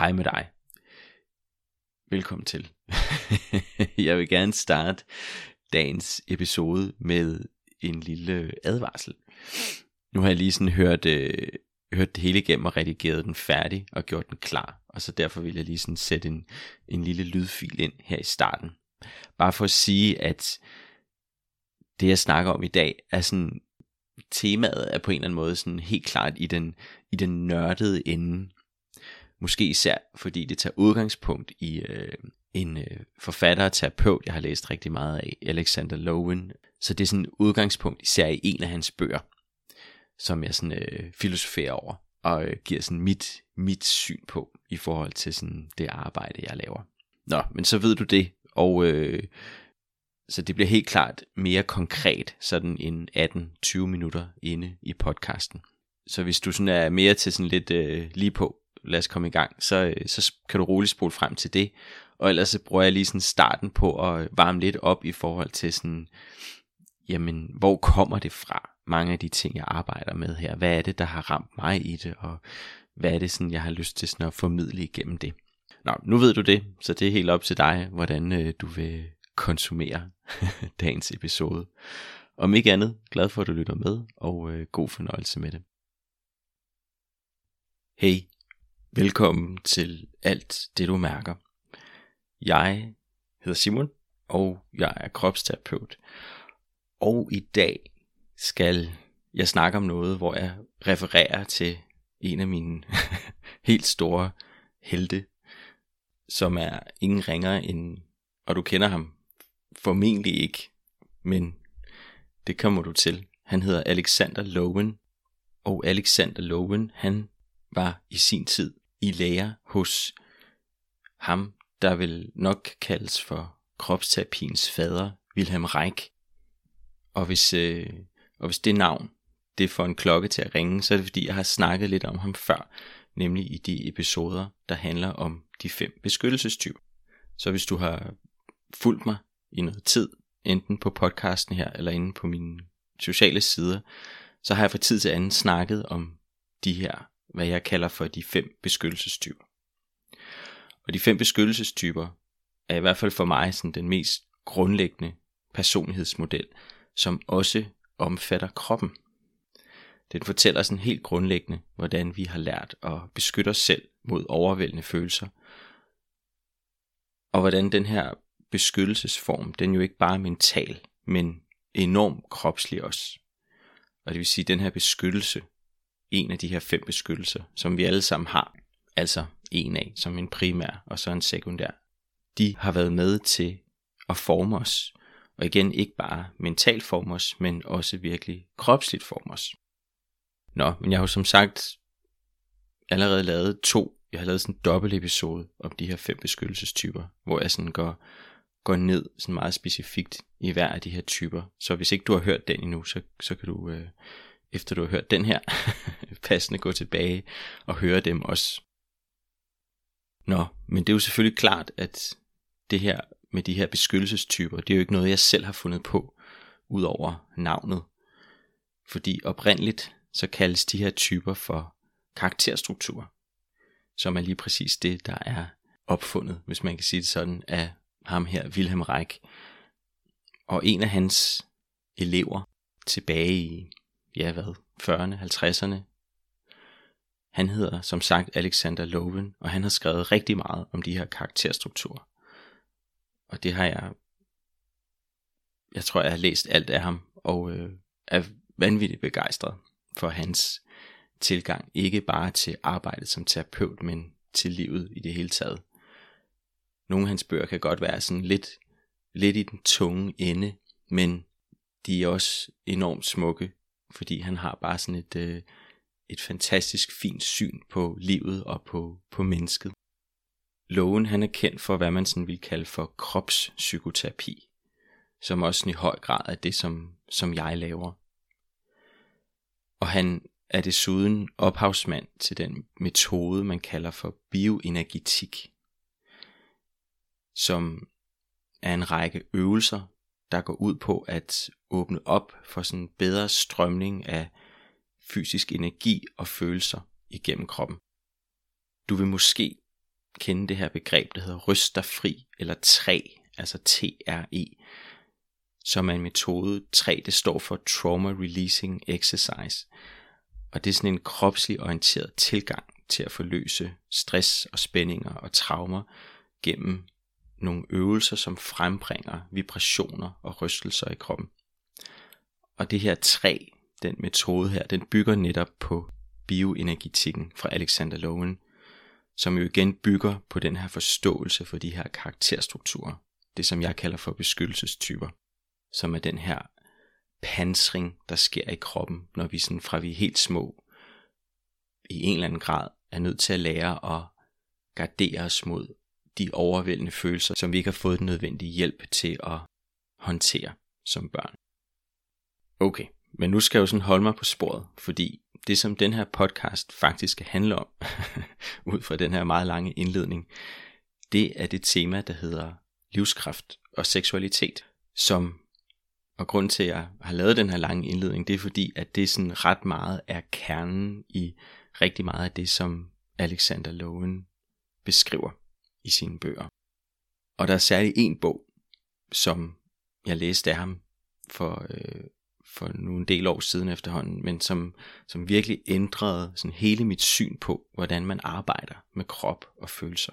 Hej med dig. Velkommen til. jeg vil gerne starte dagens episode med en lille advarsel. Nu har jeg lige sådan hørt, øh, hørt det hele igennem og redigeret den færdig og gjort den klar. Og så derfor vil jeg lige sådan sætte en, en lille lydfil ind her i starten. Bare for at sige, at det jeg snakker om i dag er sådan, temaet er på en eller anden måde sådan helt klart i den, i den nørdede ende Måske især fordi det tager udgangspunkt i øh, en øh, forfatter og terapeut, jeg har læst rigtig meget af, Alexander Lowen. Så det er sådan et udgangspunkt især i en af hans bøger, som jeg sådan øh, filosoferer over og øh, giver sådan mit, mit syn på i forhold til sådan det arbejde, jeg laver. Nå, men så ved du det, og øh, så det bliver helt klart mere konkret, sådan en 18-20 minutter inde i podcasten. Så hvis du sådan er mere til sådan lidt øh, lige på, lad os komme i gang, så, øh, så kan du roligt spole frem til det. Og ellers så bruger jeg lige sådan starten på at varme lidt op i forhold til sådan, jamen, hvor kommer det fra? Mange af de ting, jeg arbejder med her. Hvad er det, der har ramt mig i det? Og hvad er det, sådan, jeg har lyst til sådan at formidle igennem det? Nå, nu ved du det, så det er helt op til dig, hvordan øh, du vil konsumere dagens episode. Om ikke andet, glad for at du lytter med, og øh, god fornøjelse med det. Hey, Velkommen til alt det du mærker. Jeg hedder Simon, og jeg er kropsterapeut. Og i dag skal jeg snakke om noget, hvor jeg refererer til en af mine helt store helte, som er ingen ringer end, og du kender ham formentlig ikke, men det kommer du til. Han hedder Alexander Lowen, og Alexander Lowen, han var i sin tid i lære hos ham, der vil nok kaldes for kropsterapiens fader, Wilhelm Reich. Og hvis, øh, og hvis det navn, det får en klokke til at ringe, så er det fordi, jeg har snakket lidt om ham før, nemlig i de episoder, der handler om de fem beskyttelsestyper. Så hvis du har fulgt mig i noget tid, enten på podcasten her, eller inde på mine sociale sider, så har jeg fra tid til anden snakket om de her hvad jeg kalder for de fem beskyttelsestyper. Og de fem beskyttelsestyper er i hvert fald for mig sådan den mest grundlæggende personlighedsmodel, som også omfatter kroppen. Den fortæller sådan helt grundlæggende, hvordan vi har lært at beskytte os selv mod overvældende følelser, og hvordan den her beskyttelsesform, den jo ikke bare er mental, men enormt kropslig også. Og det vil sige, at den her beskyttelse, en af de her fem beskyttelser, som vi alle sammen har, altså en af som en primær og så en sekundær, de har været med til at forme os. Og igen ikke bare mentalt forme os, men også virkelig kropsligt forme os. Nå, men jeg har jo som sagt allerede lavet to, jeg har lavet sådan en dobbelt episode om de her fem beskyttelsestyper, hvor jeg sådan går, går ned sådan meget specifikt i hver af de her typer. Så hvis ikke du har hørt den endnu, så, så kan du øh, efter du har hørt den her, passende gå tilbage og høre dem også. Nå, men det er jo selvfølgelig klart, at det her med de her beskyttelsestyper, det er jo ikke noget, jeg selv har fundet på, ud over navnet. Fordi oprindeligt, så kaldes de her typer for karakterstrukturer, som er lige præcis det, der er opfundet, hvis man kan sige det sådan, af ham her, Wilhelm Reich. Og en af hans elever tilbage i ja hvad, 40'erne, 50'erne. Han hedder som sagt Alexander Loven, og han har skrevet rigtig meget om de her karakterstrukturer. Og det har jeg, jeg tror jeg har læst alt af ham, og øh, er vanvittigt begejstret for hans tilgang, ikke bare til arbejdet som terapeut, men til livet i det hele taget. Nogle af hans bøger kan godt være sådan lidt, lidt i den tunge ende, men de er også enormt smukke fordi han har bare sådan et, øh, et fantastisk fint syn på livet og på, på mennesket. Loven han er kendt for, hvad man sådan vil kalde for kropspsykoterapi, som også i høj grad er det, som, som jeg laver. Og han er desuden ophavsmand til den metode, man kalder for bioenergetik, som er en række øvelser, der går ud på at åbne op for sådan en bedre strømning af fysisk energi og følelser igennem kroppen. Du vil måske kende det her begreb, der hedder ryst dig fri, eller træ, altså T-R-E, som er en metode. Træ, det står for Trauma Releasing Exercise. Og det er sådan en kropslig orienteret tilgang til at forløse stress og spændinger og traumer gennem nogle øvelser, som frembringer vibrationer og rystelser i kroppen. Og det her træ, den metode her, den bygger netop på bioenergetikken fra Alexander Lowen, som jo igen bygger på den her forståelse for de her karakterstrukturer, det som jeg kalder for beskyttelsestyper, som er den her pansring, der sker i kroppen, når vi sådan fra vi er helt små, i en eller anden grad er nødt til at lære at gardere os mod de overvældende følelser, som vi ikke har fået den nødvendige hjælp til at håndtere som børn. Okay, men nu skal jeg jo sådan holde mig på sporet, fordi det som den her podcast faktisk skal handle om, ud fra den her meget lange indledning, det er det tema, der hedder livskraft og seksualitet, som og grund til, at jeg har lavet den her lange indledning, det er fordi, at det sådan ret meget er kernen i rigtig meget af det, som Alexander Lowen beskriver i sine bøger. Og der er særligt en bog, som jeg læste af ham for, øh, for nu en del år siden efterhånden, men som, som virkelig ændrede sådan hele mit syn på, hvordan man arbejder med krop og følelser.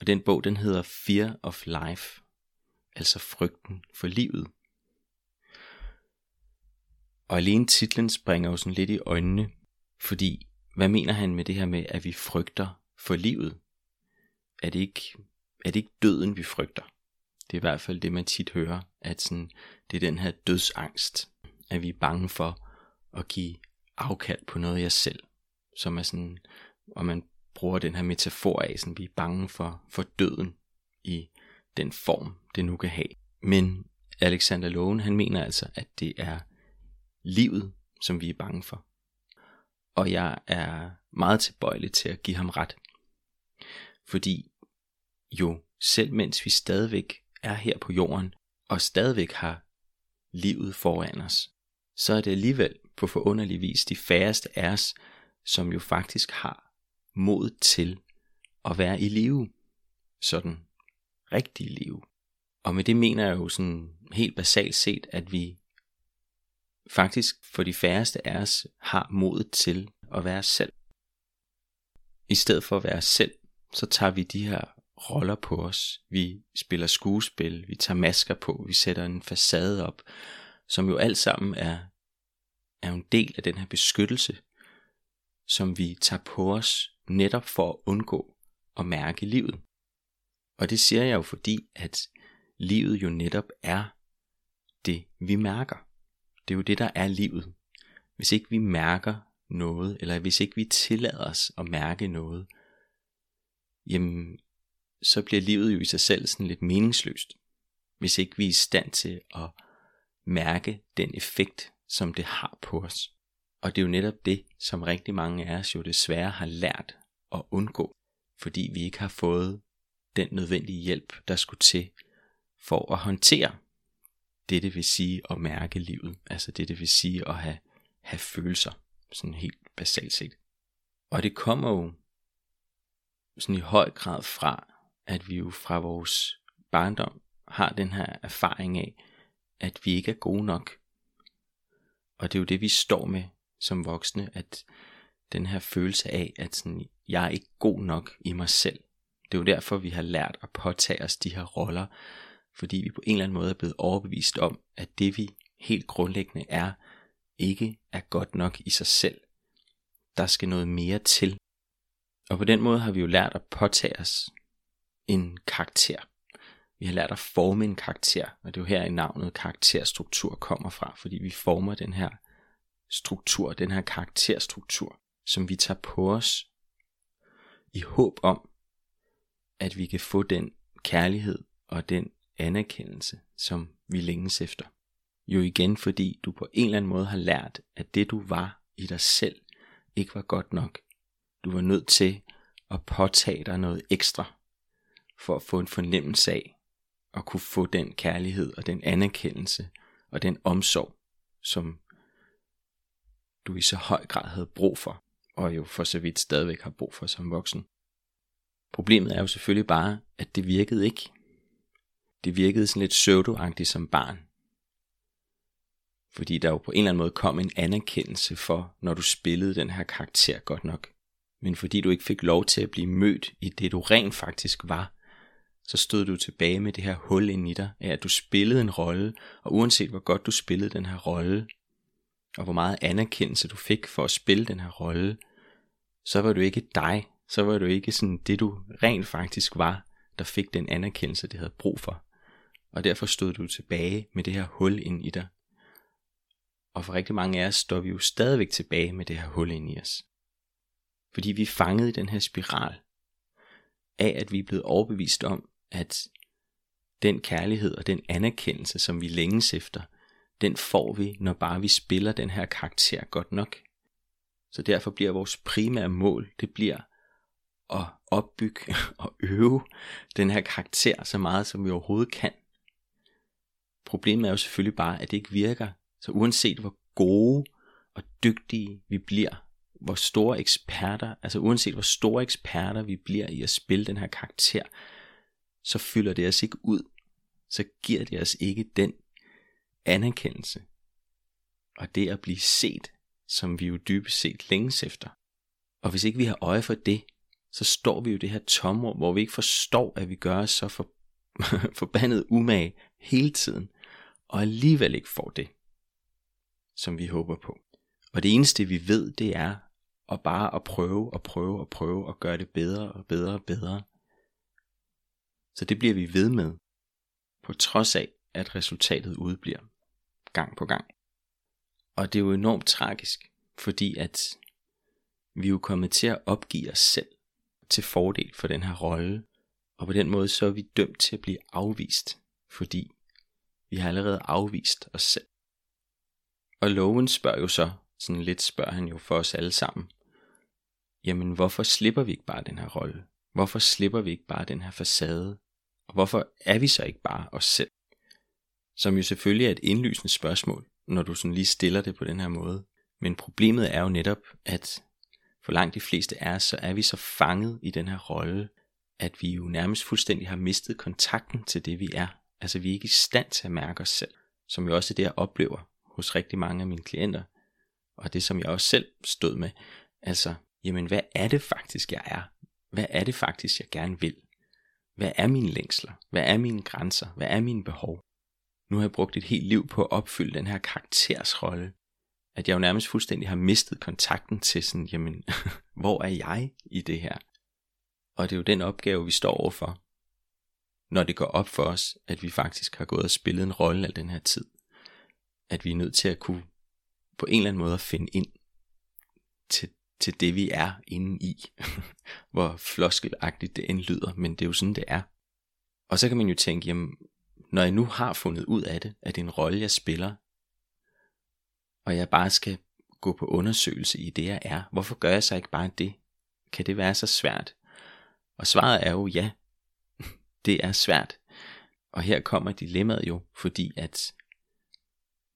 Og den bog, den hedder Fear of Life, altså frygten for livet. Og alene titlen springer jo sådan lidt i øjnene, fordi hvad mener han med det her med, at vi frygter for livet? Er det ikke, er det ikke døden, vi frygter? Det er i hvert fald det, man tit hører, at sådan, det er den her dødsangst, at vi er bange for at give afkald på noget af os selv, som er sådan, og man bruger den her metafor af, sådan, vi er bange for, for døden i den form, det nu kan have. Men Alexander Lowen, han mener altså, at det er livet, som vi er bange for. Og jeg er meget tilbøjelig til at give ham ret. Fordi jo selv mens vi stadigvæk er her på jorden, og stadigvæk har livet foran os, så er det alligevel på forunderlig vis de færreste af os, som jo faktisk har mod til at være i live. Sådan rigtig liv. Og med det mener jeg jo sådan helt basalt set, at vi faktisk for de færreste af os har modet til at være selv. I stedet for at være selv, så tager vi de her roller på os. Vi spiller skuespil, vi tager masker på, vi sætter en facade op, som jo alt sammen er, er en del af den her beskyttelse, som vi tager på os netop for at undgå at mærke livet. Og det siger jeg jo fordi, at livet jo netop er det, vi mærker. Det er jo det, der er livet. Hvis ikke vi mærker noget, eller hvis ikke vi tillader os at mærke noget, jamen, så bliver livet jo i sig selv sådan lidt meningsløst. Hvis ikke vi er i stand til at mærke den effekt, som det har på os. Og det er jo netop det, som rigtig mange af os jo desværre har lært at undgå, fordi vi ikke har fået den nødvendige hjælp, der skulle til for at håndtere det, det vil sige at mærke livet. Altså det, det vil sige at have, have følelser, sådan helt basalt set. Og det kommer jo sådan i høj grad fra, at vi jo fra vores barndom har den her erfaring af, at vi ikke er gode nok. Og det er jo det, vi står med som voksne, at den her følelse af, at sådan, jeg er ikke god nok i mig selv. Det er jo derfor, vi har lært at påtage os de her roller, fordi vi på en eller anden måde er blevet overbevist om, at det vi helt grundlæggende er, ikke er godt nok i sig selv. Der skal noget mere til. Og på den måde har vi jo lært at påtage os en karakter. Vi har lært at forme en karakter, og det er jo her i navnet karakterstruktur kommer fra, fordi vi former den her struktur, den her karakterstruktur, som vi tager på os i håb om, at vi kan få den kærlighed og den anerkendelse, som vi længes efter. Jo igen fordi du på en eller anden måde har lært, at det du var i dig selv ikke var godt nok. Du var nødt til at påtage dig noget ekstra for at få en fornemmelse af at kunne få den kærlighed og den anerkendelse og den omsorg, som du i så høj grad havde brug for, og jo for så vidt stadigvæk har brug for som voksen. Problemet er jo selvfølgelig bare, at det virkede ikke. Det virkede sådan lidt pseudoagtigt som barn. Fordi der jo på en eller anden måde kom en anerkendelse for, når du spillede den her karakter godt nok. Men fordi du ikke fik lov til at blive mødt i det, du rent faktisk var, så stod du tilbage med det her hul ind i dig, af at du spillede en rolle, og uanset hvor godt du spillede den her rolle, og hvor meget anerkendelse du fik for at spille den her rolle, så var du ikke dig, så var du ikke sådan det du rent faktisk var, der fik den anerkendelse, det havde brug for. Og derfor stod du tilbage med det her hul ind i dig. Og for rigtig mange af os står vi jo stadigvæk tilbage med det her hul ind i os. Fordi vi er fanget i den her spiral af, at vi er blevet overbevist om, at den kærlighed og den anerkendelse, som vi længes efter, den får vi, når bare vi spiller den her karakter godt nok. Så derfor bliver vores primære mål, det bliver at opbygge og øve den her karakter så meget, som vi overhovedet kan. Problemet er jo selvfølgelig bare, at det ikke virker. Så uanset hvor gode og dygtige vi bliver, hvor store eksperter, altså uanset hvor store eksperter vi bliver i at spille den her karakter, så fylder det os ikke ud. Så giver det os ikke den anerkendelse. Og det at blive set, som vi jo dybest set længes efter. Og hvis ikke vi har øje for det, så står vi jo i det her tomrum, hvor vi ikke forstår, at vi gør os så for, forbandet umage hele tiden, og alligevel ikke får det, som vi håber på. Og det eneste vi ved, det er og bare at prøve og prøve og prøve at gøre det bedre og bedre og bedre. Så det bliver vi ved med, på trods af, at resultatet udbliver gang på gang. Og det er jo enormt tragisk, fordi at vi er jo kommet til at opgive os selv til fordel for den her rolle, og på den måde så er vi dømt til at blive afvist, fordi vi har allerede afvist os selv. Og loven spørger jo så, sådan lidt spørger han jo for os alle sammen, jamen hvorfor slipper vi ikke bare den her rolle? Hvorfor slipper vi ikke bare den her facade? Og hvorfor er vi så ikke bare os selv? Som jo selvfølgelig er et indlysende spørgsmål, når du sådan lige stiller det på den her måde. Men problemet er jo netop, at for langt de fleste af os, så er vi så fanget i den her rolle, at vi jo nærmest fuldstændig har mistet kontakten til det, vi er. Altså vi er ikke i stand til at mærke os selv, som jo også er det, jeg oplever hos rigtig mange af mine klienter, og det som jeg også selv stod med. Altså, jamen hvad er det faktisk, jeg er? Hvad er det faktisk, jeg gerne vil? Hvad er mine længsler? Hvad er mine grænser? Hvad er mine behov? Nu har jeg brugt et helt liv på at opfylde den her karaktersrolle, at jeg jo nærmest fuldstændig har mistet kontakten til sådan, jamen, hvor er jeg i det her? Og det er jo den opgave, vi står overfor, når det går op for os, at vi faktisk har gået og spillet en rolle al den her tid. At vi er nødt til at kunne på en eller anden måde at finde ind til, til det, vi er inde i. Hvor floskelagtigt det end lyder, men det er jo sådan, det er. Og så kan man jo tænke, jamen, når jeg nu har fundet ud af det, at det er en rolle, jeg spiller, og jeg bare skal gå på undersøgelse i det, jeg er, hvorfor gør jeg så ikke bare det? Kan det være så svært? Og svaret er jo ja, det er svært. Og her kommer dilemmaet jo, fordi at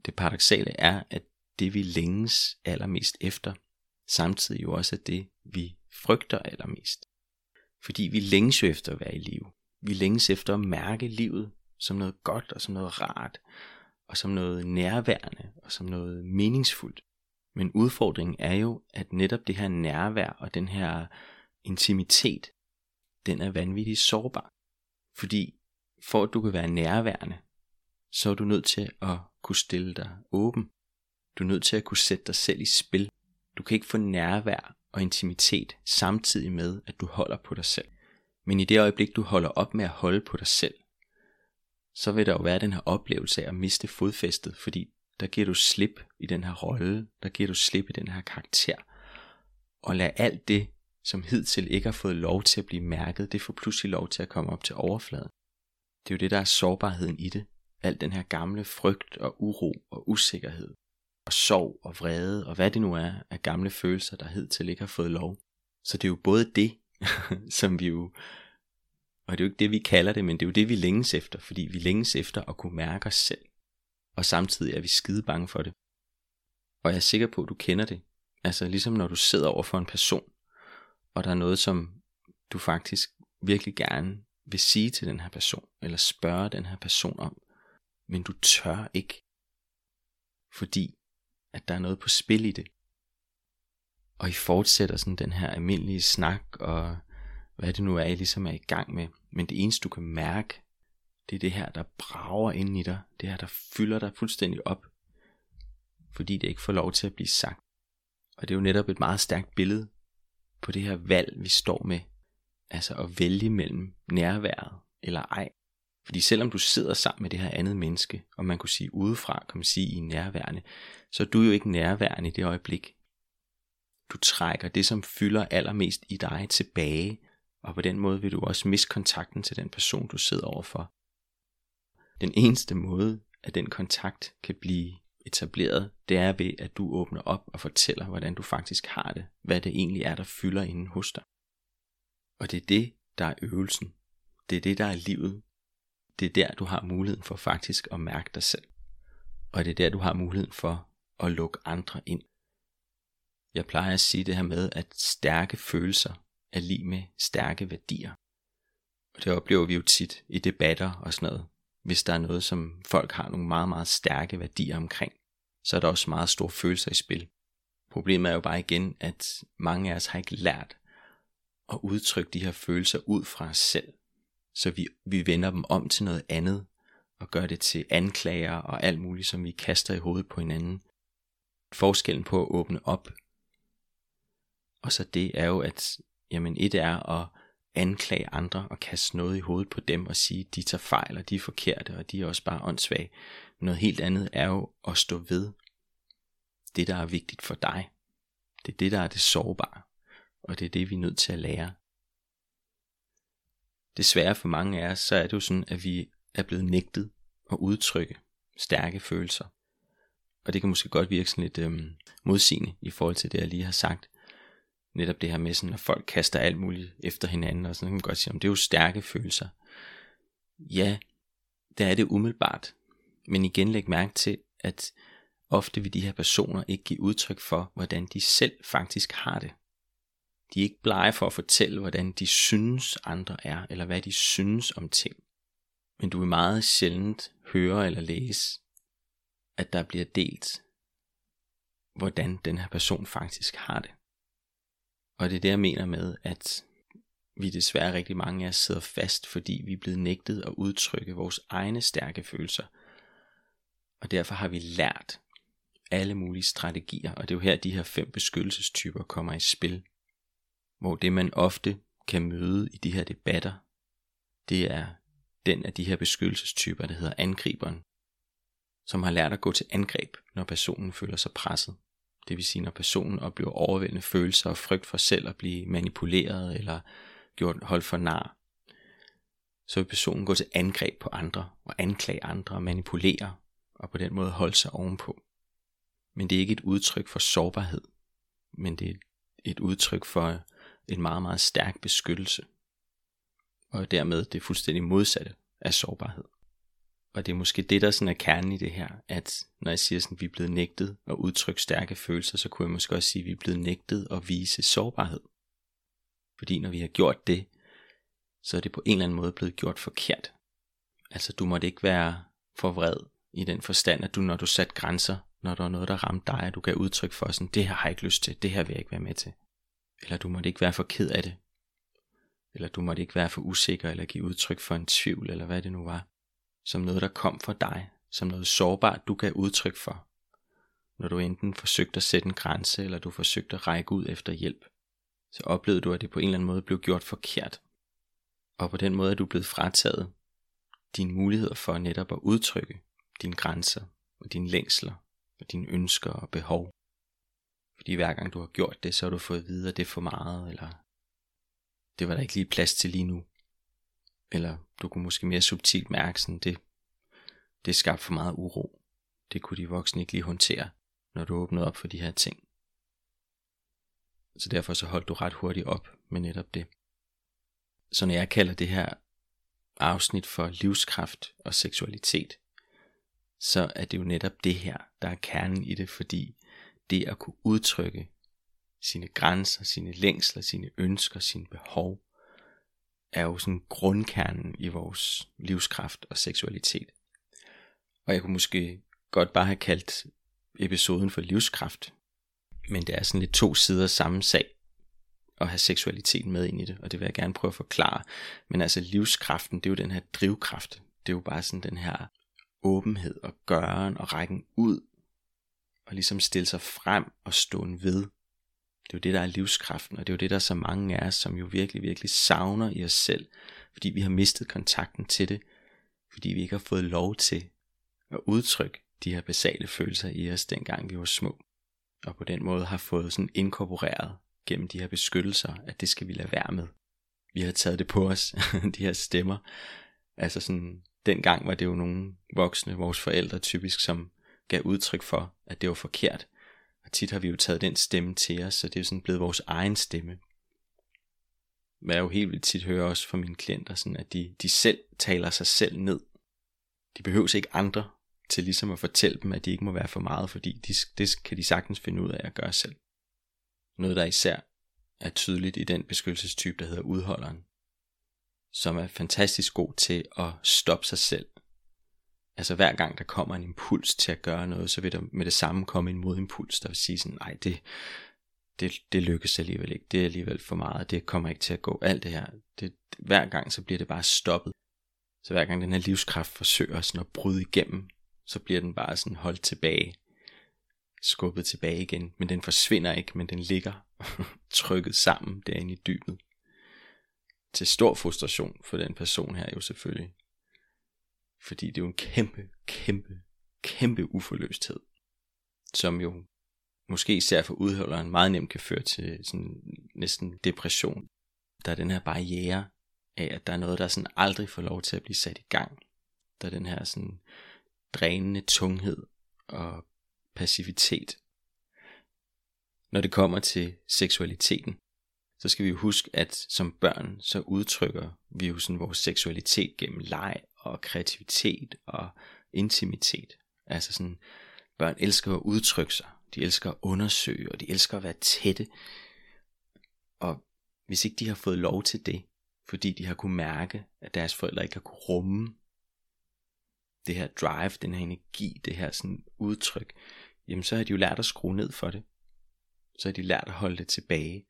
det paradoxale er, at det vi længes allermest efter, samtidig jo også er det, vi frygter allermest. Fordi vi længes jo efter at være i live. Vi længes efter at mærke livet som noget godt og som noget rart, og som noget nærværende og som noget meningsfuldt. Men udfordringen er jo, at netop det her nærvær og den her intimitet, den er vanvittigt sårbar. Fordi for at du kan være nærværende, så er du nødt til at kunne stille dig åben. Du er nødt til at kunne sætte dig selv i spil. Du kan ikke få nærvær og intimitet samtidig med, at du holder på dig selv. Men i det øjeblik, du holder op med at holde på dig selv, så vil der jo være den her oplevelse af at miste fodfæstet, fordi der giver du slip i den her rolle, der giver du slip i den her karakter, og lad alt det, som hidtil ikke har fået lov til at blive mærket, det får pludselig lov til at komme op til overfladen. Det er jo det, der er sårbarheden i det. Al den her gamle frygt og uro og usikkerhed, og sorg og vrede, og hvad det nu er af gamle følelser, der hidtil ikke har fået lov. Så det er jo både det, som vi jo og det er jo ikke det, vi kalder det, men det er jo det, vi længes efter, fordi vi længes efter at kunne mærke os selv. Og samtidig er vi skide bange for det. Og jeg er sikker på, at du kender det. Altså ligesom når du sidder over for en person, og der er noget, som du faktisk virkelig gerne vil sige til den her person, eller spørge den her person om, men du tør ikke, fordi at der er noget på spil i det. Og I fortsætter sådan den her almindelige snak, og hvad det nu er, I ligesom er i gang med. Men det eneste, du kan mærke, det er det her, der brager ind i dig. Det her, der fylder dig fuldstændig op. Fordi det ikke får lov til at blive sagt. Og det er jo netop et meget stærkt billede på det her valg, vi står med. Altså at vælge mellem nærværet eller ej. Fordi selvom du sidder sammen med det her andet menneske, og man kunne sige udefra, kan man sige i nærværende, så er du jo ikke nærværende i det øjeblik. Du trækker det, som fylder allermest i dig tilbage, og på den måde vil du også miste kontakten til den person, du sidder overfor. Den eneste måde, at den kontakt kan blive etableret, det er ved, at du åbner op og fortæller, hvordan du faktisk har det, hvad det egentlig er, der fylder inden hos dig. Og det er det, der er øvelsen. Det er det, der er livet. Det er der, du har muligheden for faktisk at mærke dig selv. Og det er der, du har muligheden for at lukke andre ind. Jeg plejer at sige det her med, at stærke følelser er lige med stærke værdier. Og det oplever vi jo tit i debatter og sådan noget. Hvis der er noget, som folk har nogle meget, meget stærke værdier omkring, så er der også meget store følelser i spil. Problemet er jo bare igen, at mange af os har ikke lært at udtrykke de her følelser ud fra os selv. Så vi, vi vender dem om til noget andet, og gør det til anklager og alt muligt, som vi kaster i hovedet på hinanden. Forskellen på at åbne op, og så det er jo, at jamen et er at anklage andre og kaste noget i hovedet på dem og sige, de tager fejl og de er forkerte og de er også bare åndssvage. Noget helt andet er jo at stå ved det, der er vigtigt for dig. Det er det, der er det sårbare, og det er det, vi er nødt til at lære. Desværre for mange af os, så er det jo sådan, at vi er blevet nægtet at udtrykke stærke følelser. Og det kan måske godt virke sådan lidt øhm, modsigende i forhold til det, jeg lige har sagt netop det her med sådan, at folk kaster alt muligt efter hinanden, og sådan kan man godt sige, om det er jo stærke følelser. Ja, der er det umiddelbart. Men igen læg mærke til, at ofte vil de her personer ikke give udtryk for, hvordan de selv faktisk har det. De er ikke blege for at fortælle, hvordan de synes andre er, eller hvad de synes om ting. Men du vil meget sjældent høre eller læse, at der bliver delt, hvordan den her person faktisk har det. Og det er det, jeg mener med, at vi desværre rigtig mange af os sidder fast, fordi vi er blevet nægtet at udtrykke vores egne stærke følelser. Og derfor har vi lært alle mulige strategier, og det er jo her, de her fem beskyttelsestyper kommer i spil. Hvor det, man ofte kan møde i de her debatter, det er den af de her beskyttelsestyper, der hedder angriberen, som har lært at gå til angreb, når personen føler sig presset. Det vil sige, når personen oplever overvældende følelser og frygt for selv at blive manipuleret eller gjort holdt for nar, så vil personen gå til angreb på andre og anklage andre og manipulere og på den måde holde sig ovenpå. Men det er ikke et udtryk for sårbarhed, men det er et udtryk for en meget, meget stærk beskyttelse. Og dermed det fuldstændig modsatte af sårbarhed. Og det er måske det, der sådan er kernen i det her, at når jeg siger sådan, at vi er blevet nægtet at udtrykke stærke følelser, så kunne jeg måske også sige, at vi er blevet nægtet at vise sårbarhed. Fordi når vi har gjort det, så er det på en eller anden måde blevet gjort forkert. Altså du måtte ikke være for vred i den forstand, at du når du satte grænser, når der er noget, der ramte dig, at du gav udtryk for sådan, det her har jeg ikke lyst til, det her vil jeg ikke være med til. Eller du måtte ikke være for ked af det. Eller du måtte ikke være for usikker, eller give udtryk for en tvivl, eller hvad det nu var som noget, der kom fra dig, som noget sårbart, du gav udtryk for, når du enten forsøgte at sætte en grænse, eller du forsøgte at række ud efter hjælp, så oplevede du, at det på en eller anden måde blev gjort forkert. Og på den måde er du blevet frataget dine muligheder for netop at udtrykke dine grænser og dine længsler og dine ønsker og behov. Fordi hver gang du har gjort det, så har du fået at vide, at det er for meget, eller det var der ikke lige plads til lige nu. Eller du kunne måske mere subtilt mærke sådan, det, det skabte for meget uro. Det kunne de voksne ikke lige håndtere, når du åbnede op for de her ting. Så derfor så holdt du ret hurtigt op med netop det. Så når jeg kalder det her afsnit for livskraft og seksualitet, så er det jo netop det her, der er kernen i det, fordi det at kunne udtrykke sine grænser, sine længsler, sine ønsker, sine behov, er jo sådan grundkernen i vores livskraft og seksualitet. Og jeg kunne måske godt bare have kaldt episoden for livskraft, men det er sådan lidt to sider samme sag at have seksualiteten med ind i det, og det vil jeg gerne prøve at forklare. Men altså livskraften, det er jo den her drivkraft. Det er jo bare sådan den her åbenhed og gøren og rækken ud, og ligesom stille sig frem og stå ved. Det er jo det, der er livskraften, og det er jo det, der er så mange af os, som jo virkelig, virkelig savner i os selv, fordi vi har mistet kontakten til det, fordi vi ikke har fået lov til at udtrykke de her basale følelser i os, dengang vi var små. Og på den måde har fået sådan inkorporeret gennem de her beskyttelser, at det skal vi lade være med. Vi har taget det på os, de her stemmer. Altså sådan, dengang var det jo nogle voksne, vores forældre typisk, som gav udtryk for, at det var forkert. Og tit har vi jo taget den stemme til os, så det er jo sådan blevet vores egen stemme. Hvad jeg jo helt vildt tit hører også fra mine klienter, sådan at de, de selv taler sig selv ned. De behøver ikke andre til ligesom at fortælle dem, at de ikke må være for meget, fordi de, det kan de sagtens finde ud af at gøre selv. Noget der især er tydeligt i den beskyttelsestype, der hedder udholderen, som er fantastisk god til at stoppe sig selv. Altså hver gang der kommer en impuls til at gøre noget, så vil der med det samme komme en modimpuls, der vil sige sådan, nej, det, det, det lykkes alligevel ikke, det er alligevel for meget, det kommer ikke til at gå, alt det her. Det, hver gang så bliver det bare stoppet. Så hver gang den her livskraft forsøger sådan at bryde igennem, så bliver den bare sådan holdt tilbage skubbet tilbage igen, men den forsvinder ikke, men den ligger trykket sammen derinde i dybet. Til stor frustration for den person her jo selvfølgelig. Fordi det er jo en kæmpe, kæmpe, kæmpe uforløsthed, som jo måske især for udholderen meget nemt kan føre til sådan næsten depression. Der er den her barriere af, at der er noget, der sådan aldrig får lov til at blive sat i gang. Der er den her sådan drænende tunghed og passivitet. Når det kommer til seksualiteten, så skal vi jo huske, at som børn, så udtrykker vi jo sådan vores seksualitet gennem leg og kreativitet og intimitet. Altså sådan, børn elsker at udtrykke sig, de elsker at undersøge, og de elsker at være tætte. Og hvis ikke de har fået lov til det, fordi de har kunne mærke, at deres forældre ikke har kunne rumme det her drive, den her energi, det her sådan udtryk, jamen så har de jo lært at skrue ned for det. Så har de lært at holde det tilbage.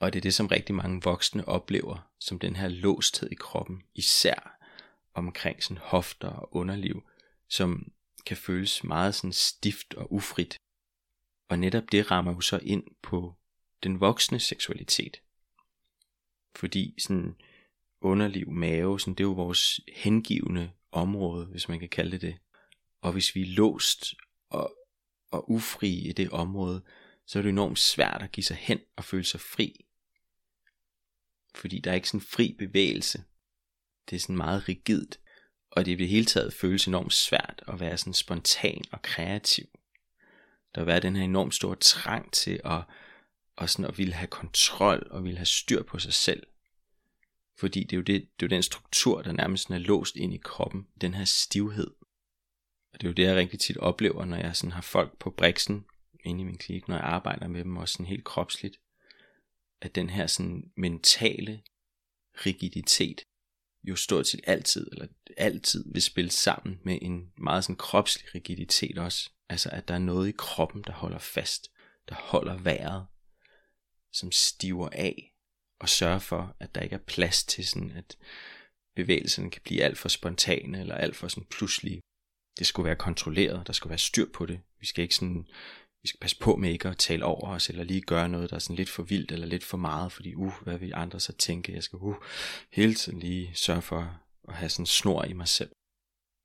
Og det er det, som rigtig mange voksne oplever, som den her låsthed i kroppen, især omkring sådan hofter og underliv, som kan føles meget sådan stift og ufrit. Og netop det rammer jo så ind på den voksne seksualitet. Fordi sådan underliv, mave, sådan, det er jo vores hengivende område, hvis man kan kalde det det. Og hvis vi er låst og og ufri i det område, så er det enormt svært at give sig hen og føle sig fri. Fordi der er ikke sådan fri bevægelse. Det er sådan meget rigidt, og det i det hele taget føles enormt svært at være sådan spontan og kreativ. Der vil være den her enormt store trang til at, og sådan at ville have kontrol og ville have styr på sig selv. Fordi det er jo, det, det er jo den struktur, der nærmest er låst ind i kroppen, den her stivhed. Og det er jo det, jeg rigtig tit oplever, når jeg sådan har folk på briksen inde i min klinik, når jeg arbejder med dem, også sådan helt kropsligt, at den her sådan mentale rigiditet jo stort set altid, eller altid vil spille sammen med en meget sådan kropslig rigiditet også. Altså at der er noget i kroppen, der holder fast, der holder vejret, som stiver af, og sørger for, at der ikke er plads til sådan, at bevægelserne kan blive alt for spontane, eller alt for sådan pludselige det skulle være kontrolleret, der skulle være styr på det. Vi skal ikke sådan, vi skal passe på med ikke at tale over os, eller lige gøre noget, der er sådan lidt for vildt, eller lidt for meget, fordi uh, hvad vil andre så tænke? Jeg skal uh, hele tiden lige sørge for at have sådan en snor i mig selv.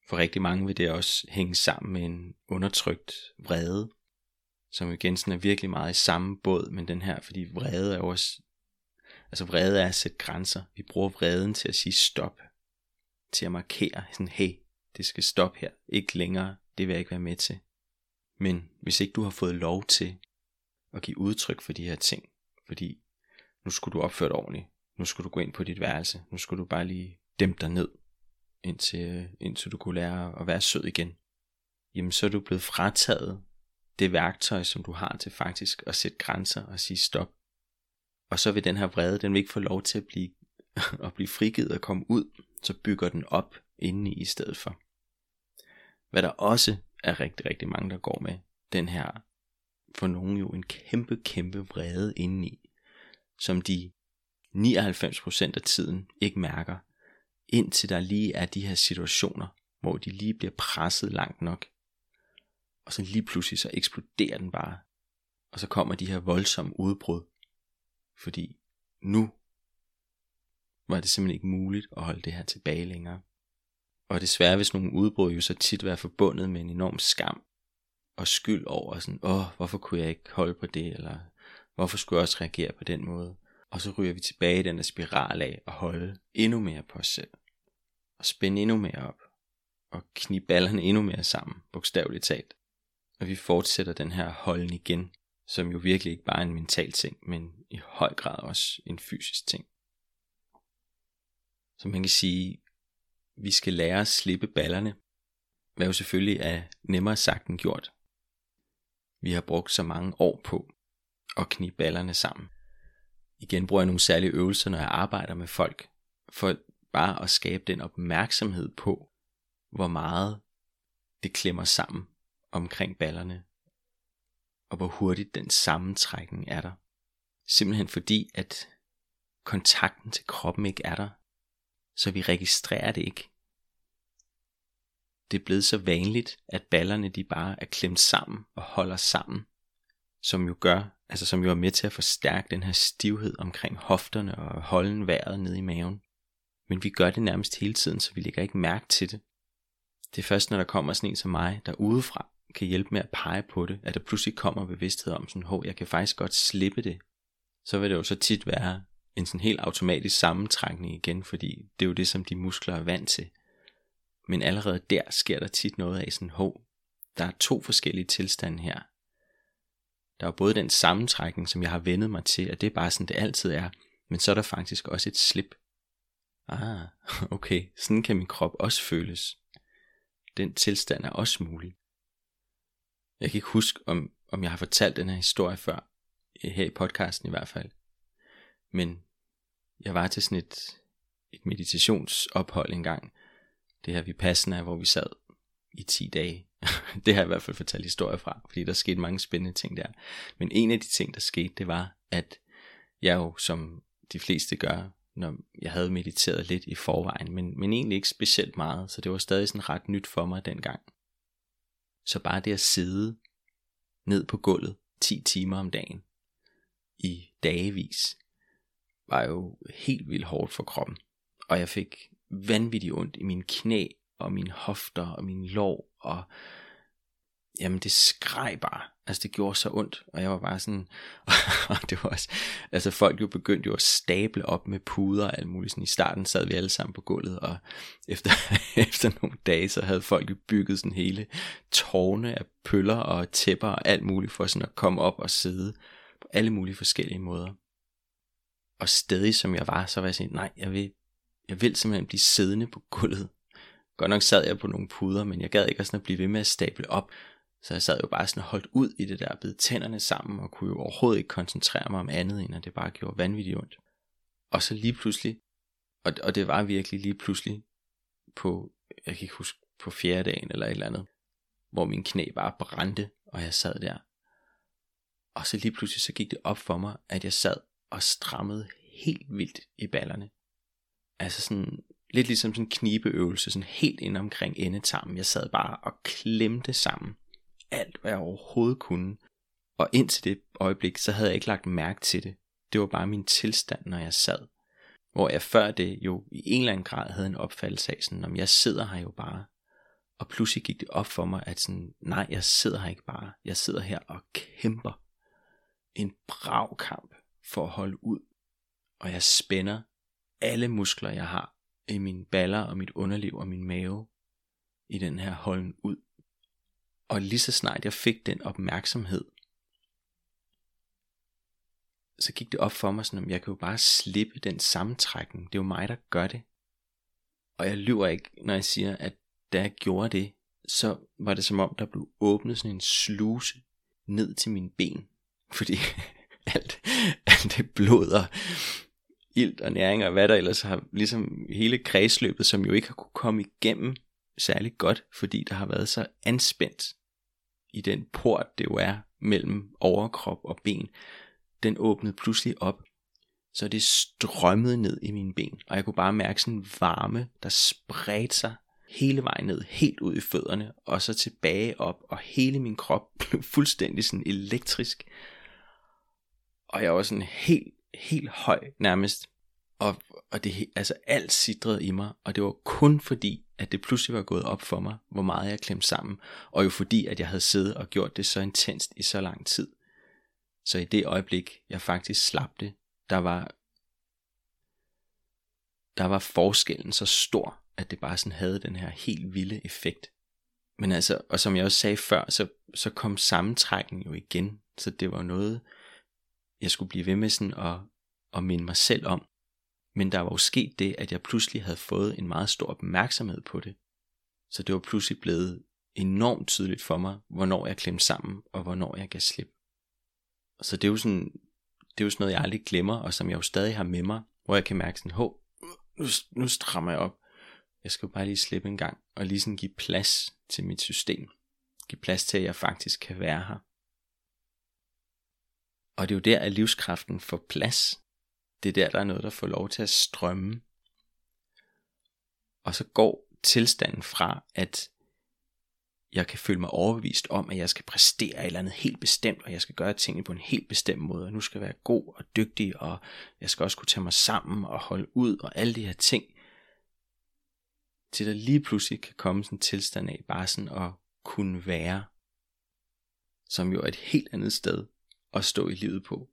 For rigtig mange vil det også hænge sammen med en undertrykt vrede, som igen sådan er virkelig meget i samme båd, men den her, fordi vrede er også, altså vrede er at sætte grænser. Vi bruger vreden til at sige stop, til at markere sådan, hey, det skal stoppe her, ikke længere, det vil jeg ikke være med til. Men hvis ikke du har fået lov til at give udtryk for de her ting, fordi nu skulle du opføre dig ordentligt, nu skulle du gå ind på dit værelse, nu skulle du bare lige dæmpe dig ned, indtil, øh, indtil du kunne lære at være sød igen, jamen så er du blevet frataget det værktøj, som du har til faktisk at sætte grænser og sige stop. Og så vil den her vrede, den vil ikke få lov til at blive at blive frigivet og komme ud, så bygger den op indeni i stedet for. Hvad der også er rigtig, rigtig mange, der går med, den her, for nogen jo en kæmpe, kæmpe vrede indeni, som de 99% af tiden ikke mærker, indtil der lige er de her situationer, hvor de lige bliver presset langt nok. Og så lige pludselig så eksploderer den bare. Og så kommer de her voldsomme udbrud. Fordi nu var det simpelthen ikke muligt at holde det her tilbage længere. Og desværre hvis nogle udbrud jo så tit være forbundet med en enorm skam og skyld over sådan, åh, hvorfor kunne jeg ikke holde på det, eller hvorfor skulle jeg også reagere på den måde? Og så ryger vi tilbage i den der spiral af at holde endnu mere på os selv. Og spænde endnu mere op. Og knibe ballerne endnu mere sammen, bogstaveligt talt. Og vi fortsætter den her holden igen, som jo virkelig ikke bare er en mental ting, men i høj grad også en fysisk ting. Så man kan sige, vi skal lære at slippe ballerne, hvad jo selvfølgelig er nemmere sagt end gjort. Vi har brugt så mange år på at knibe ballerne sammen. Igen bruger jeg nogle særlige øvelser, når jeg arbejder med folk, for bare at skabe den opmærksomhed på, hvor meget det klemmer sammen omkring ballerne, og hvor hurtigt den sammentrækning er der. Simpelthen fordi, at kontakten til kroppen ikke er der, så vi registrerer det ikke. Det er blevet så vanligt, at ballerne de bare er klemt sammen og holder sammen, som jo gør, altså som jo er med til at forstærke den her stivhed omkring hofterne og holde vejret ned i maven. Men vi gør det nærmest hele tiden, så vi lægger ikke mærke til det. Det er først, når der kommer sådan en som mig, der udefra kan hjælpe med at pege på det, at der pludselig kommer bevidsthed om sådan, hov, jeg kan faktisk godt slippe det. Så vil det jo så tit være en sådan helt automatisk sammentrækning igen, fordi det er jo det, som de muskler er vant til. Men allerede der sker der tit noget af sådan, hov, der er to forskellige tilstande her. Der er både den sammentrækning, som jeg har vendet mig til, at det er bare sådan, det altid er, men så er der faktisk også et slip. Ah, okay, sådan kan min krop også føles. Den tilstand er også mulig. Jeg kan ikke huske, om, om jeg har fortalt den her historie før, her i podcasten i hvert fald. Men jeg var til sådan et, et meditationsophold engang. Det her Vipassana, hvor vi sad i 10 dage. det har jeg i hvert fald fortalt historier fra, fordi der skete mange spændende ting der. Men en af de ting, der skete, det var, at jeg jo, som de fleste gør, når jeg havde mediteret lidt i forvejen, men, men egentlig ikke specielt meget, så det var stadig sådan ret nyt for mig dengang. Så bare det at sidde ned på gulvet 10 timer om dagen, i dagevis, var jo helt vildt hårdt for kroppen. Og jeg fik vanvittigt ondt i mine knæ, og mine hofter, og mine lår, og jamen det skreg bare. Altså det gjorde så ondt, og jeg var bare sådan, og det var også, altså folk jo begyndte jo at stable op med puder og alt muligt. Sådan, I starten sad vi alle sammen på gulvet, og efter, efter nogle dage, så havde folk jo bygget sådan hele tårne af pøller og tæpper og alt muligt for sådan at komme op og sidde på alle mulige forskellige måder. Og stedig som jeg var, så var jeg sådan, nej, jeg vil, jeg vil simpelthen blive siddende på gulvet. Godt nok sad jeg på nogle puder, men jeg gad ikke sådan at blive ved med at stable op. Så jeg sad jo bare sådan holdt ud i det der, bed tænderne sammen, og kunne jo overhovedet ikke koncentrere mig om andet, end at det bare gjorde vanvittigt ondt. Og så lige pludselig, og, og det var virkelig lige pludselig, på, jeg kan ikke huske, på fjerde dagen eller et eller andet, hvor min knæ bare brændte, og jeg sad der. Og så lige pludselig så gik det op for mig, at jeg sad og strammede helt vildt i ballerne. Altså sådan, lidt ligesom sådan en knibeøvelse, sådan helt ind omkring endetarmen. Jeg sad bare og klemte sammen alt, hvad jeg overhovedet kunne. Og indtil det øjeblik, så havde jeg ikke lagt mærke til det. Det var bare min tilstand, når jeg sad. Hvor jeg før det jo i en eller anden grad havde en opfattelse af sådan, om jeg sidder her jo bare. Og pludselig gik det op for mig, at sådan, nej, jeg sidder her ikke bare. Jeg sidder her og kæmper. En brav kamp for at holde ud. Og jeg spænder alle muskler, jeg har i mine baller og mit underliv og min mave i den her holden ud. Og lige så snart jeg fik den opmærksomhed, så gik det op for mig sådan, at jeg kan jo bare slippe den sammentrækning. Det er jo mig, der gør det. Og jeg lyver ikke, når jeg siger, at da jeg gjorde det, så var det som om, der blev åbnet sådan en sluse ned til mine ben. Fordi alt, alt det blod og ilt og næring og hvad der ellers har, ligesom hele kredsløbet, som jo ikke har kunne komme igennem særlig godt, fordi der har været så anspændt i den port, det jo er mellem overkrop og ben, den åbnede pludselig op, så det strømmede ned i mine ben, og jeg kunne bare mærke sådan en varme, der spredte sig hele vejen ned, helt ud i fødderne, og så tilbage op, og hele min krop blev fuldstændig sådan elektrisk. Og jeg var sådan helt, helt høj nærmest, og, og det, altså alt sidrede i mig, og det var kun fordi, at det pludselig var gået op for mig, hvor meget jeg klemte sammen, og jo fordi, at jeg havde siddet og gjort det så intenst i så lang tid. Så i det øjeblik, jeg faktisk slap det, der var, der var forskellen så stor, at det bare sådan havde den her helt vilde effekt. Men altså, og som jeg også sagde før, så, så kom sammentrækken jo igen, så det var noget, jeg skulle blive ved med sådan at, at minde mig selv om. Men der var jo sket det, at jeg pludselig havde fået en meget stor opmærksomhed på det. Så det var pludselig blevet enormt tydeligt for mig, hvornår jeg klemte sammen, og hvornår jeg gav slip. Så det er jo sådan, det er jo sådan noget, jeg aldrig glemmer, og som jeg jo stadig har med mig, hvor jeg kan mærke sådan, hov, nu, nu strammer jeg op. Jeg skal jo bare lige slippe en gang, og lige sådan give plads til mit system. Give plads til, at jeg faktisk kan være her. Og det er jo der, at livskraften får plads. Det er der, der er noget, der får lov til at strømme. Og så går tilstanden fra, at jeg kan føle mig overbevist om, at jeg skal præstere et eller andet helt bestemt, og jeg skal gøre tingene på en helt bestemt måde, og nu skal jeg være god og dygtig, og jeg skal også kunne tage mig sammen og holde ud, og alle de her ting, til der lige pludselig kan komme sådan en tilstand af, bare sådan at kunne være, som jo er et helt andet sted at stå i livet på.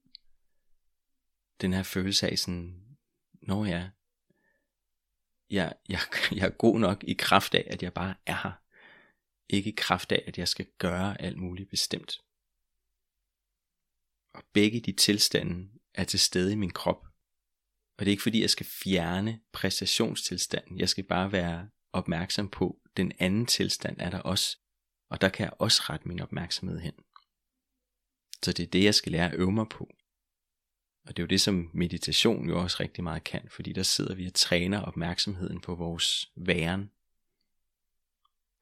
Den her følelse af sådan, når jeg, jeg, jeg, jeg er god nok i kraft af, at jeg bare er her ikke i kraft af, at jeg skal gøre alt muligt bestemt. Og begge de tilstande er til stede i min krop. Og det er ikke fordi, jeg skal fjerne præstationstilstanden. Jeg skal bare være opmærksom på, at den anden tilstand er der også. Og der kan jeg også rette min opmærksomhed hen. Så det er det, jeg skal lære at øve mig på. Og det er jo det, som meditation jo også rigtig meget kan, fordi der sidder vi og træner opmærksomheden på vores væren,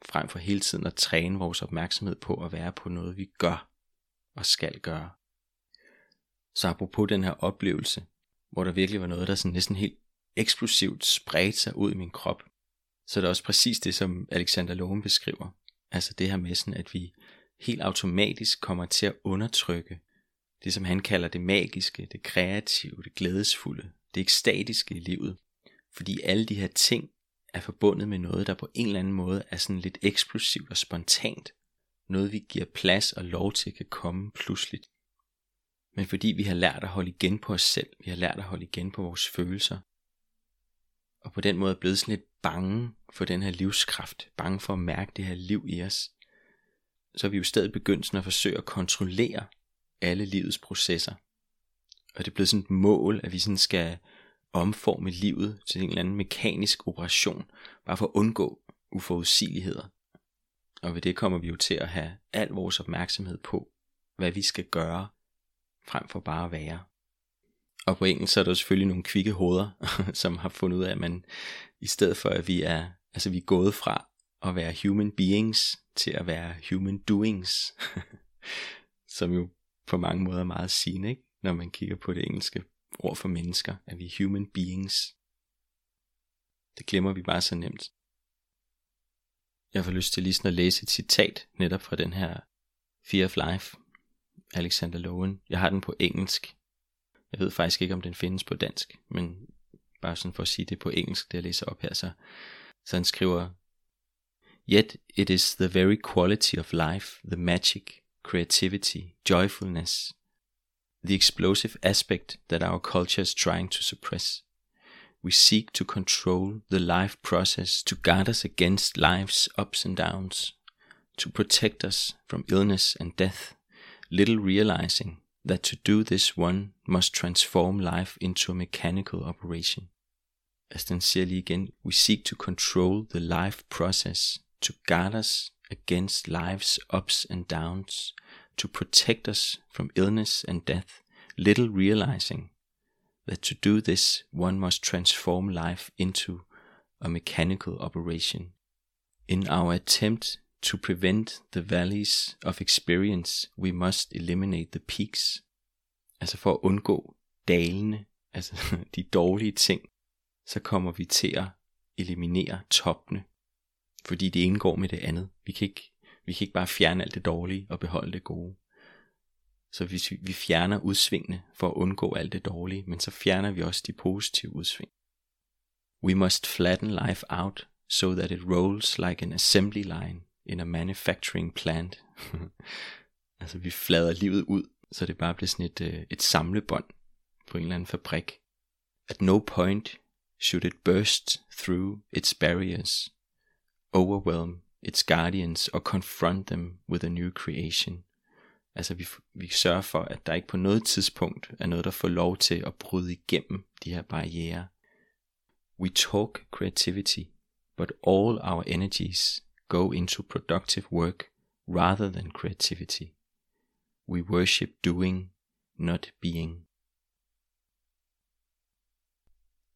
frem for hele tiden at træne vores opmærksomhed på at være på noget, vi gør og skal gøre. Så apropos den her oplevelse, hvor der virkelig var noget, der sådan næsten helt eksplosivt spredte sig ud i min krop, så er det også præcis det, som Alexander Loven beskriver. Altså det her med sådan, at vi helt automatisk kommer til at undertrykke det, som han kalder det magiske, det kreative, det glædesfulde, det ekstatiske i livet. Fordi alle de her ting er forbundet med noget, der på en eller anden måde er sådan lidt eksplosivt og spontant. Noget vi giver plads og lov til kan komme pludseligt. Men fordi vi har lært at holde igen på os selv, vi har lært at holde igen på vores følelser, og på den måde er blevet sådan lidt bange for den her livskraft, bange for at mærke det her liv i os, så er vi jo stadig begyndt sådan at forsøge at kontrollere alle livets processer. Og det er blevet sådan et mål, at vi sådan skal omforme livet til en eller anden mekanisk operation, bare for at undgå uforudsigeligheder. Og ved det kommer vi jo til at have al vores opmærksomhed på, hvad vi skal gøre, frem for bare at være. Og på engelsk så er der selvfølgelig nogle kvikke hoveder, som har fundet ud af, at man i stedet for at vi er, altså vi er gået fra at være human beings til at være human doings, som jo på mange måder er meget sigende, ikke? når man kigger på det engelske ord for mennesker, at vi er human beings. Det glemmer vi bare så nemt. Jeg får lyst til lige sådan at læse et citat netop fra den her Fear of Life, Alexander Lowen. Jeg har den på engelsk. Jeg ved faktisk ikke, om den findes på dansk, men bare sådan for at sige det på engelsk, det jeg læser op her, så, så han skriver, Yet it is the very quality of life, the magic, creativity, joyfulness, the explosive aspect that our culture is trying to suppress. We seek to control the life process to guard us against life's ups and downs, to protect us from illness and death, little realizing that to do this one must transform life into a mechanical operation. As den igen, we seek to control the life process to guard us against life's ups and downs, to protect us from illness and death, little realizing that to do this one must transform life into a mechanical operation. In our attempt to prevent the valleys of experience, we must eliminate the peaks. Altså for at undgå dalene, altså de dårlige ting, så kommer vi til at eliminere toppene, fordi det indgår med det andet. Vi kan ikke, vi kan ikke bare fjerne alt det dårlige og beholde det gode. Så hvis vi, vi fjerner udsvingene for at undgå alt det dårlige, men så fjerner vi også de positive udsving. We must flatten life out so that it rolls like an assembly line in a manufacturing plant. altså vi flader livet ud, så det bare bliver sådan et, øh, et samlebånd på en eller anden fabrik. At no point should it burst through its barriers, overwhelm its guardians or confront them with a new creation. Altså vi, vi sørger for, at der ikke på noget tidspunkt er noget, der får lov til at bryde igennem de her barriere. We talk creativity, but all our energies go into productive work rather than creativity. We worship doing, not being.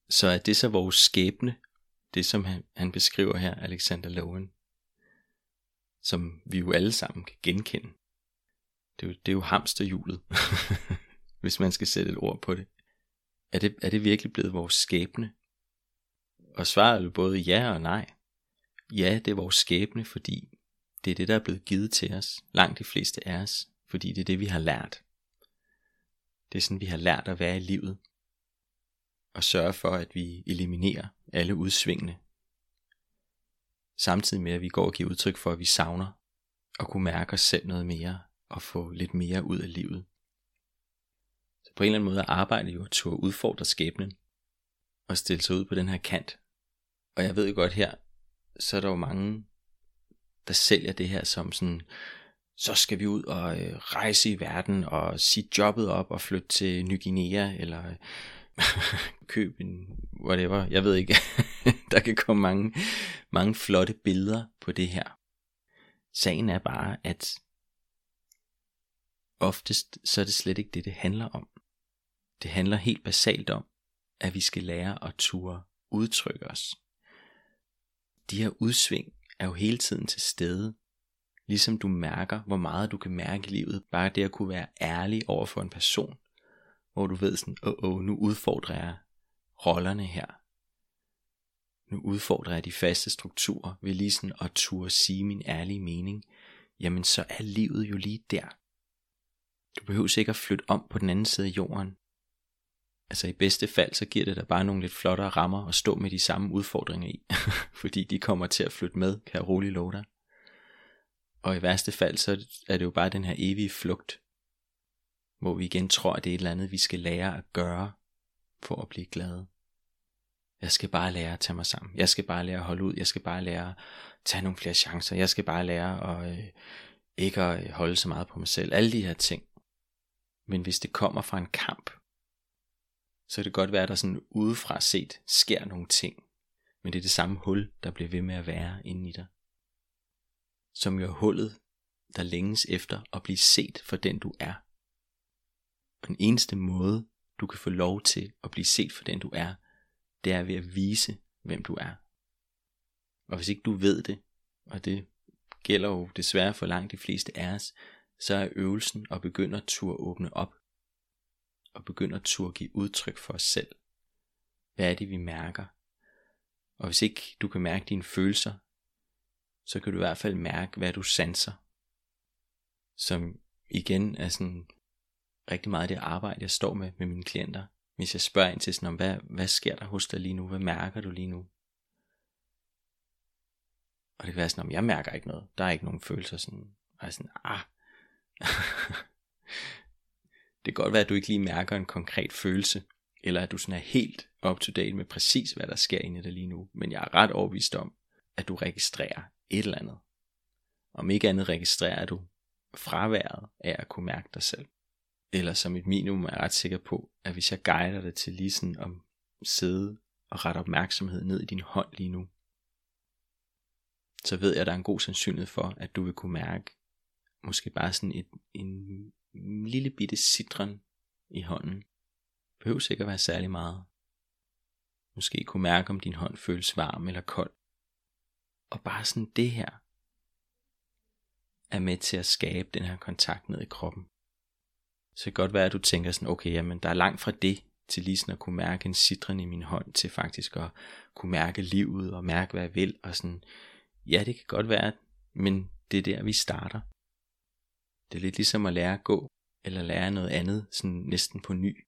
Så er det så vores skæbne, det som han, han beskriver her, Alexander Lowen, som vi jo alle sammen kan genkende. Det er jo, det er jo hamsterhjulet, hvis man skal sætte et ord på det. Er, det. er det virkelig blevet vores skæbne? Og svaret er jo både ja og nej. Ja, det er vores skæbne, fordi det er det, der er blevet givet til os. Langt de fleste af os. Fordi det er det, vi har lært. Det er sådan, vi har lært at være i livet. Og sørge for, at vi eliminerer alle udsvingene. Samtidig med, at vi går og giver udtryk for, at vi savner at kunne mærke os selv noget mere og få lidt mere ud af livet. Så på en eller anden måde er arbejde jo at turde udfordre skæbnen og stille sig ud på den her kant. Og jeg ved jo godt her, så er der jo mange, der sælger det her som sådan, så skal vi ud og øh, rejse i verden og sige jobbet op og flytte til Ny Guinea eller køb en whatever, jeg ved ikke. der kan komme mange, mange flotte billeder på det her. Sagen er bare, at oftest så er det slet ikke det, det handler om. Det handler helt basalt om, at vi skal lære at ture udtrykke os. De her udsving er jo hele tiden til stede. Ligesom du mærker, hvor meget du kan mærke i livet, bare det at kunne være ærlig over for en person, hvor du ved sådan, åh, oh, oh, nu udfordrer jeg rollerne her. Nu udfordrer jeg de faste strukturer ved lige sådan at turde sige min ærlige mening. Jamen så er livet jo lige der. Du behøver ikke at flytte om på den anden side af jorden. Altså i bedste fald, så giver det dig bare nogle lidt flottere rammer at stå med de samme udfordringer i. fordi de kommer til at flytte med, kan jeg roligt love dig. Og i værste fald, så er det jo bare den her evige flugt. Hvor vi igen tror, at det er et eller andet, vi skal lære at gøre, for at blive glade. Jeg skal bare lære at tage mig sammen. Jeg skal bare lære at holde ud. Jeg skal bare lære at tage nogle flere chancer. Jeg skal bare lære at øh, ikke at øh, holde så meget på mig selv. Alle de her ting. Men hvis det kommer fra en kamp, så kan det godt være, at der sådan udefra set sker nogle ting. Men det er det samme hul, der bliver ved med at være inde i dig. Som jo er hullet, der længes efter at blive set for den du er. Og den eneste måde, du kan få lov til at blive set for den du er, det er ved at vise, hvem du er. Og hvis ikke du ved det, og det gælder jo desværre for langt de fleste af os, så er øvelsen at begynde at turde åbne op, og begynde at turde give udtryk for os selv. Hvad er det, vi mærker? Og hvis ikke du kan mærke dine følelser, så kan du i hvert fald mærke, hvad du sanser. Som igen er sådan rigtig meget det arbejde, jeg står med med mine klienter. Hvis jeg spørger ind til sådan, om hvad, hvad sker der hos dig lige nu? Hvad mærker du lige nu? Og det kan være sådan, om jeg mærker ikke noget. Der er ikke nogen følelser sådan. Og jeg er sådan, ah, det kan godt være, at du ikke lige mærker en konkret følelse, eller at du sådan er helt up to date med præcis, hvad der sker inde i dig lige nu. Men jeg er ret overbevist om, at du registrerer et eller andet. Om ikke andet registrerer du fraværet af at kunne mærke dig selv. Eller som et minimum er jeg ret sikker på, at hvis jeg guider dig til lige sådan at sidde og rette opmærksomhed ned i din hånd lige nu, så ved jeg, at der er en god sandsynlighed for, at du vil kunne mærke måske bare sådan et, en lille bitte citron i hånden. Behøver sikkert at være særlig meget. Måske kunne mærke, om din hånd føles varm eller kold. Og bare sådan det her er med til at skabe den her kontakt ned i kroppen. Så det kan godt være, at du tænker sådan, okay, jamen der er langt fra det, til lige sådan at kunne mærke en citron i min hånd, til faktisk at kunne mærke livet og mærke, hvad jeg vil. Og sådan, ja, det kan godt være, men det er der, vi starter. Det er lidt ligesom at lære at gå, eller lære noget andet, sådan næsten på ny.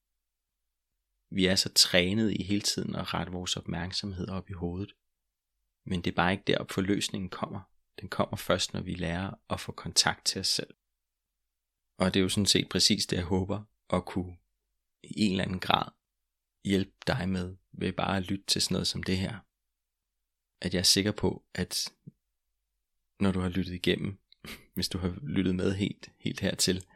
Vi er så trænet i hele tiden at rette vores opmærksomhed op i hovedet. Men det er bare ikke derop forløsningen kommer. Den kommer først, når vi lærer at få kontakt til os selv. Og det er jo sådan set præcis det, jeg håber at kunne i en eller anden grad hjælpe dig med ved bare at lytte til sådan noget som det her. At jeg er sikker på, at når du har lyttet igennem, hvis du har lyttet med helt, helt hertil,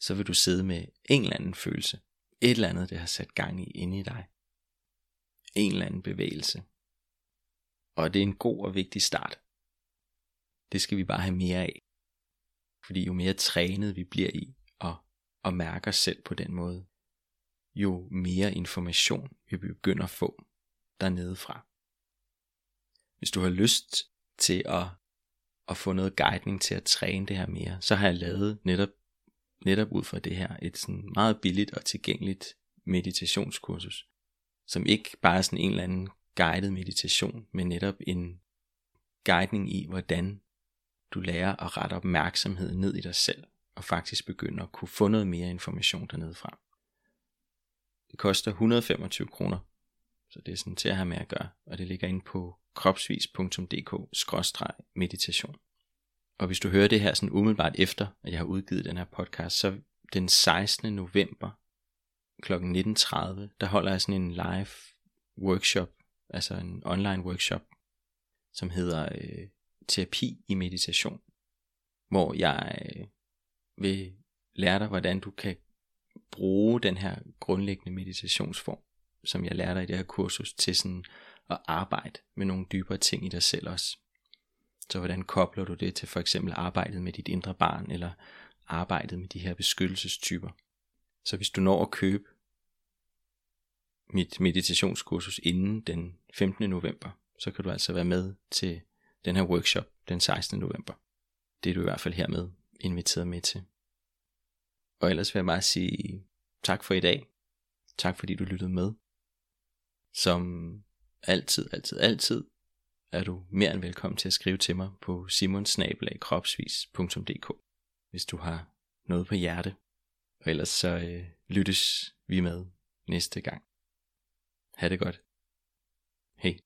så vil du sidde med en eller anden følelse. Et eller andet, det har sat gang i inde i dig. En eller anden bevægelse. Og det er en god og vigtig start. Det skal vi bare have mere af. Fordi jo mere trænet vi bliver i at, at mærke os selv på den måde, jo mere information vi begynder at få dernede fra. Hvis du har lyst til at, at få noget guidning til at træne det her mere, så har jeg lavet netop, netop ud fra det her et sådan meget billigt og tilgængeligt meditationskursus, som ikke bare er sådan en eller anden guided meditation, men netop en guidning i, hvordan du lærer at rette opmærksomheden ned i dig selv, og faktisk begynder at kunne få noget mere information dernede fra. Det koster 125 kroner, så det er sådan til at have med at gøre, og det ligger inde på kropsvis.dk-meditation. Og hvis du hører det her sådan umiddelbart efter, at jeg har udgivet den her podcast, så den 16. november kl. 19.30, der holder jeg sådan en live workshop, altså en online workshop, som hedder øh, terapi i meditation, hvor jeg øh, vil lære dig, hvordan du kan bruge den her grundlæggende meditationsform, som jeg lærer dig i det her kursus, til sådan at arbejde med nogle dybere ting i dig selv også. Så hvordan kobler du det til for eksempel arbejdet med dit indre barn, eller arbejdet med de her beskyttelsestyper. Så hvis du når at købe mit meditationskursus inden den 15. november, så kan du altså være med til den her workshop den 16. november. Det er du i hvert fald hermed inviteret med til. Og ellers vil jeg bare sige tak for i dag. Tak fordi du lyttede med. Som altid, altid, altid er du mere end velkommen til at skrive til mig på simonsnabelagkropsvis.dk hvis du har noget på hjerte. Og ellers så øh, lyttes vi med næste gang. Ha' det godt. Hej.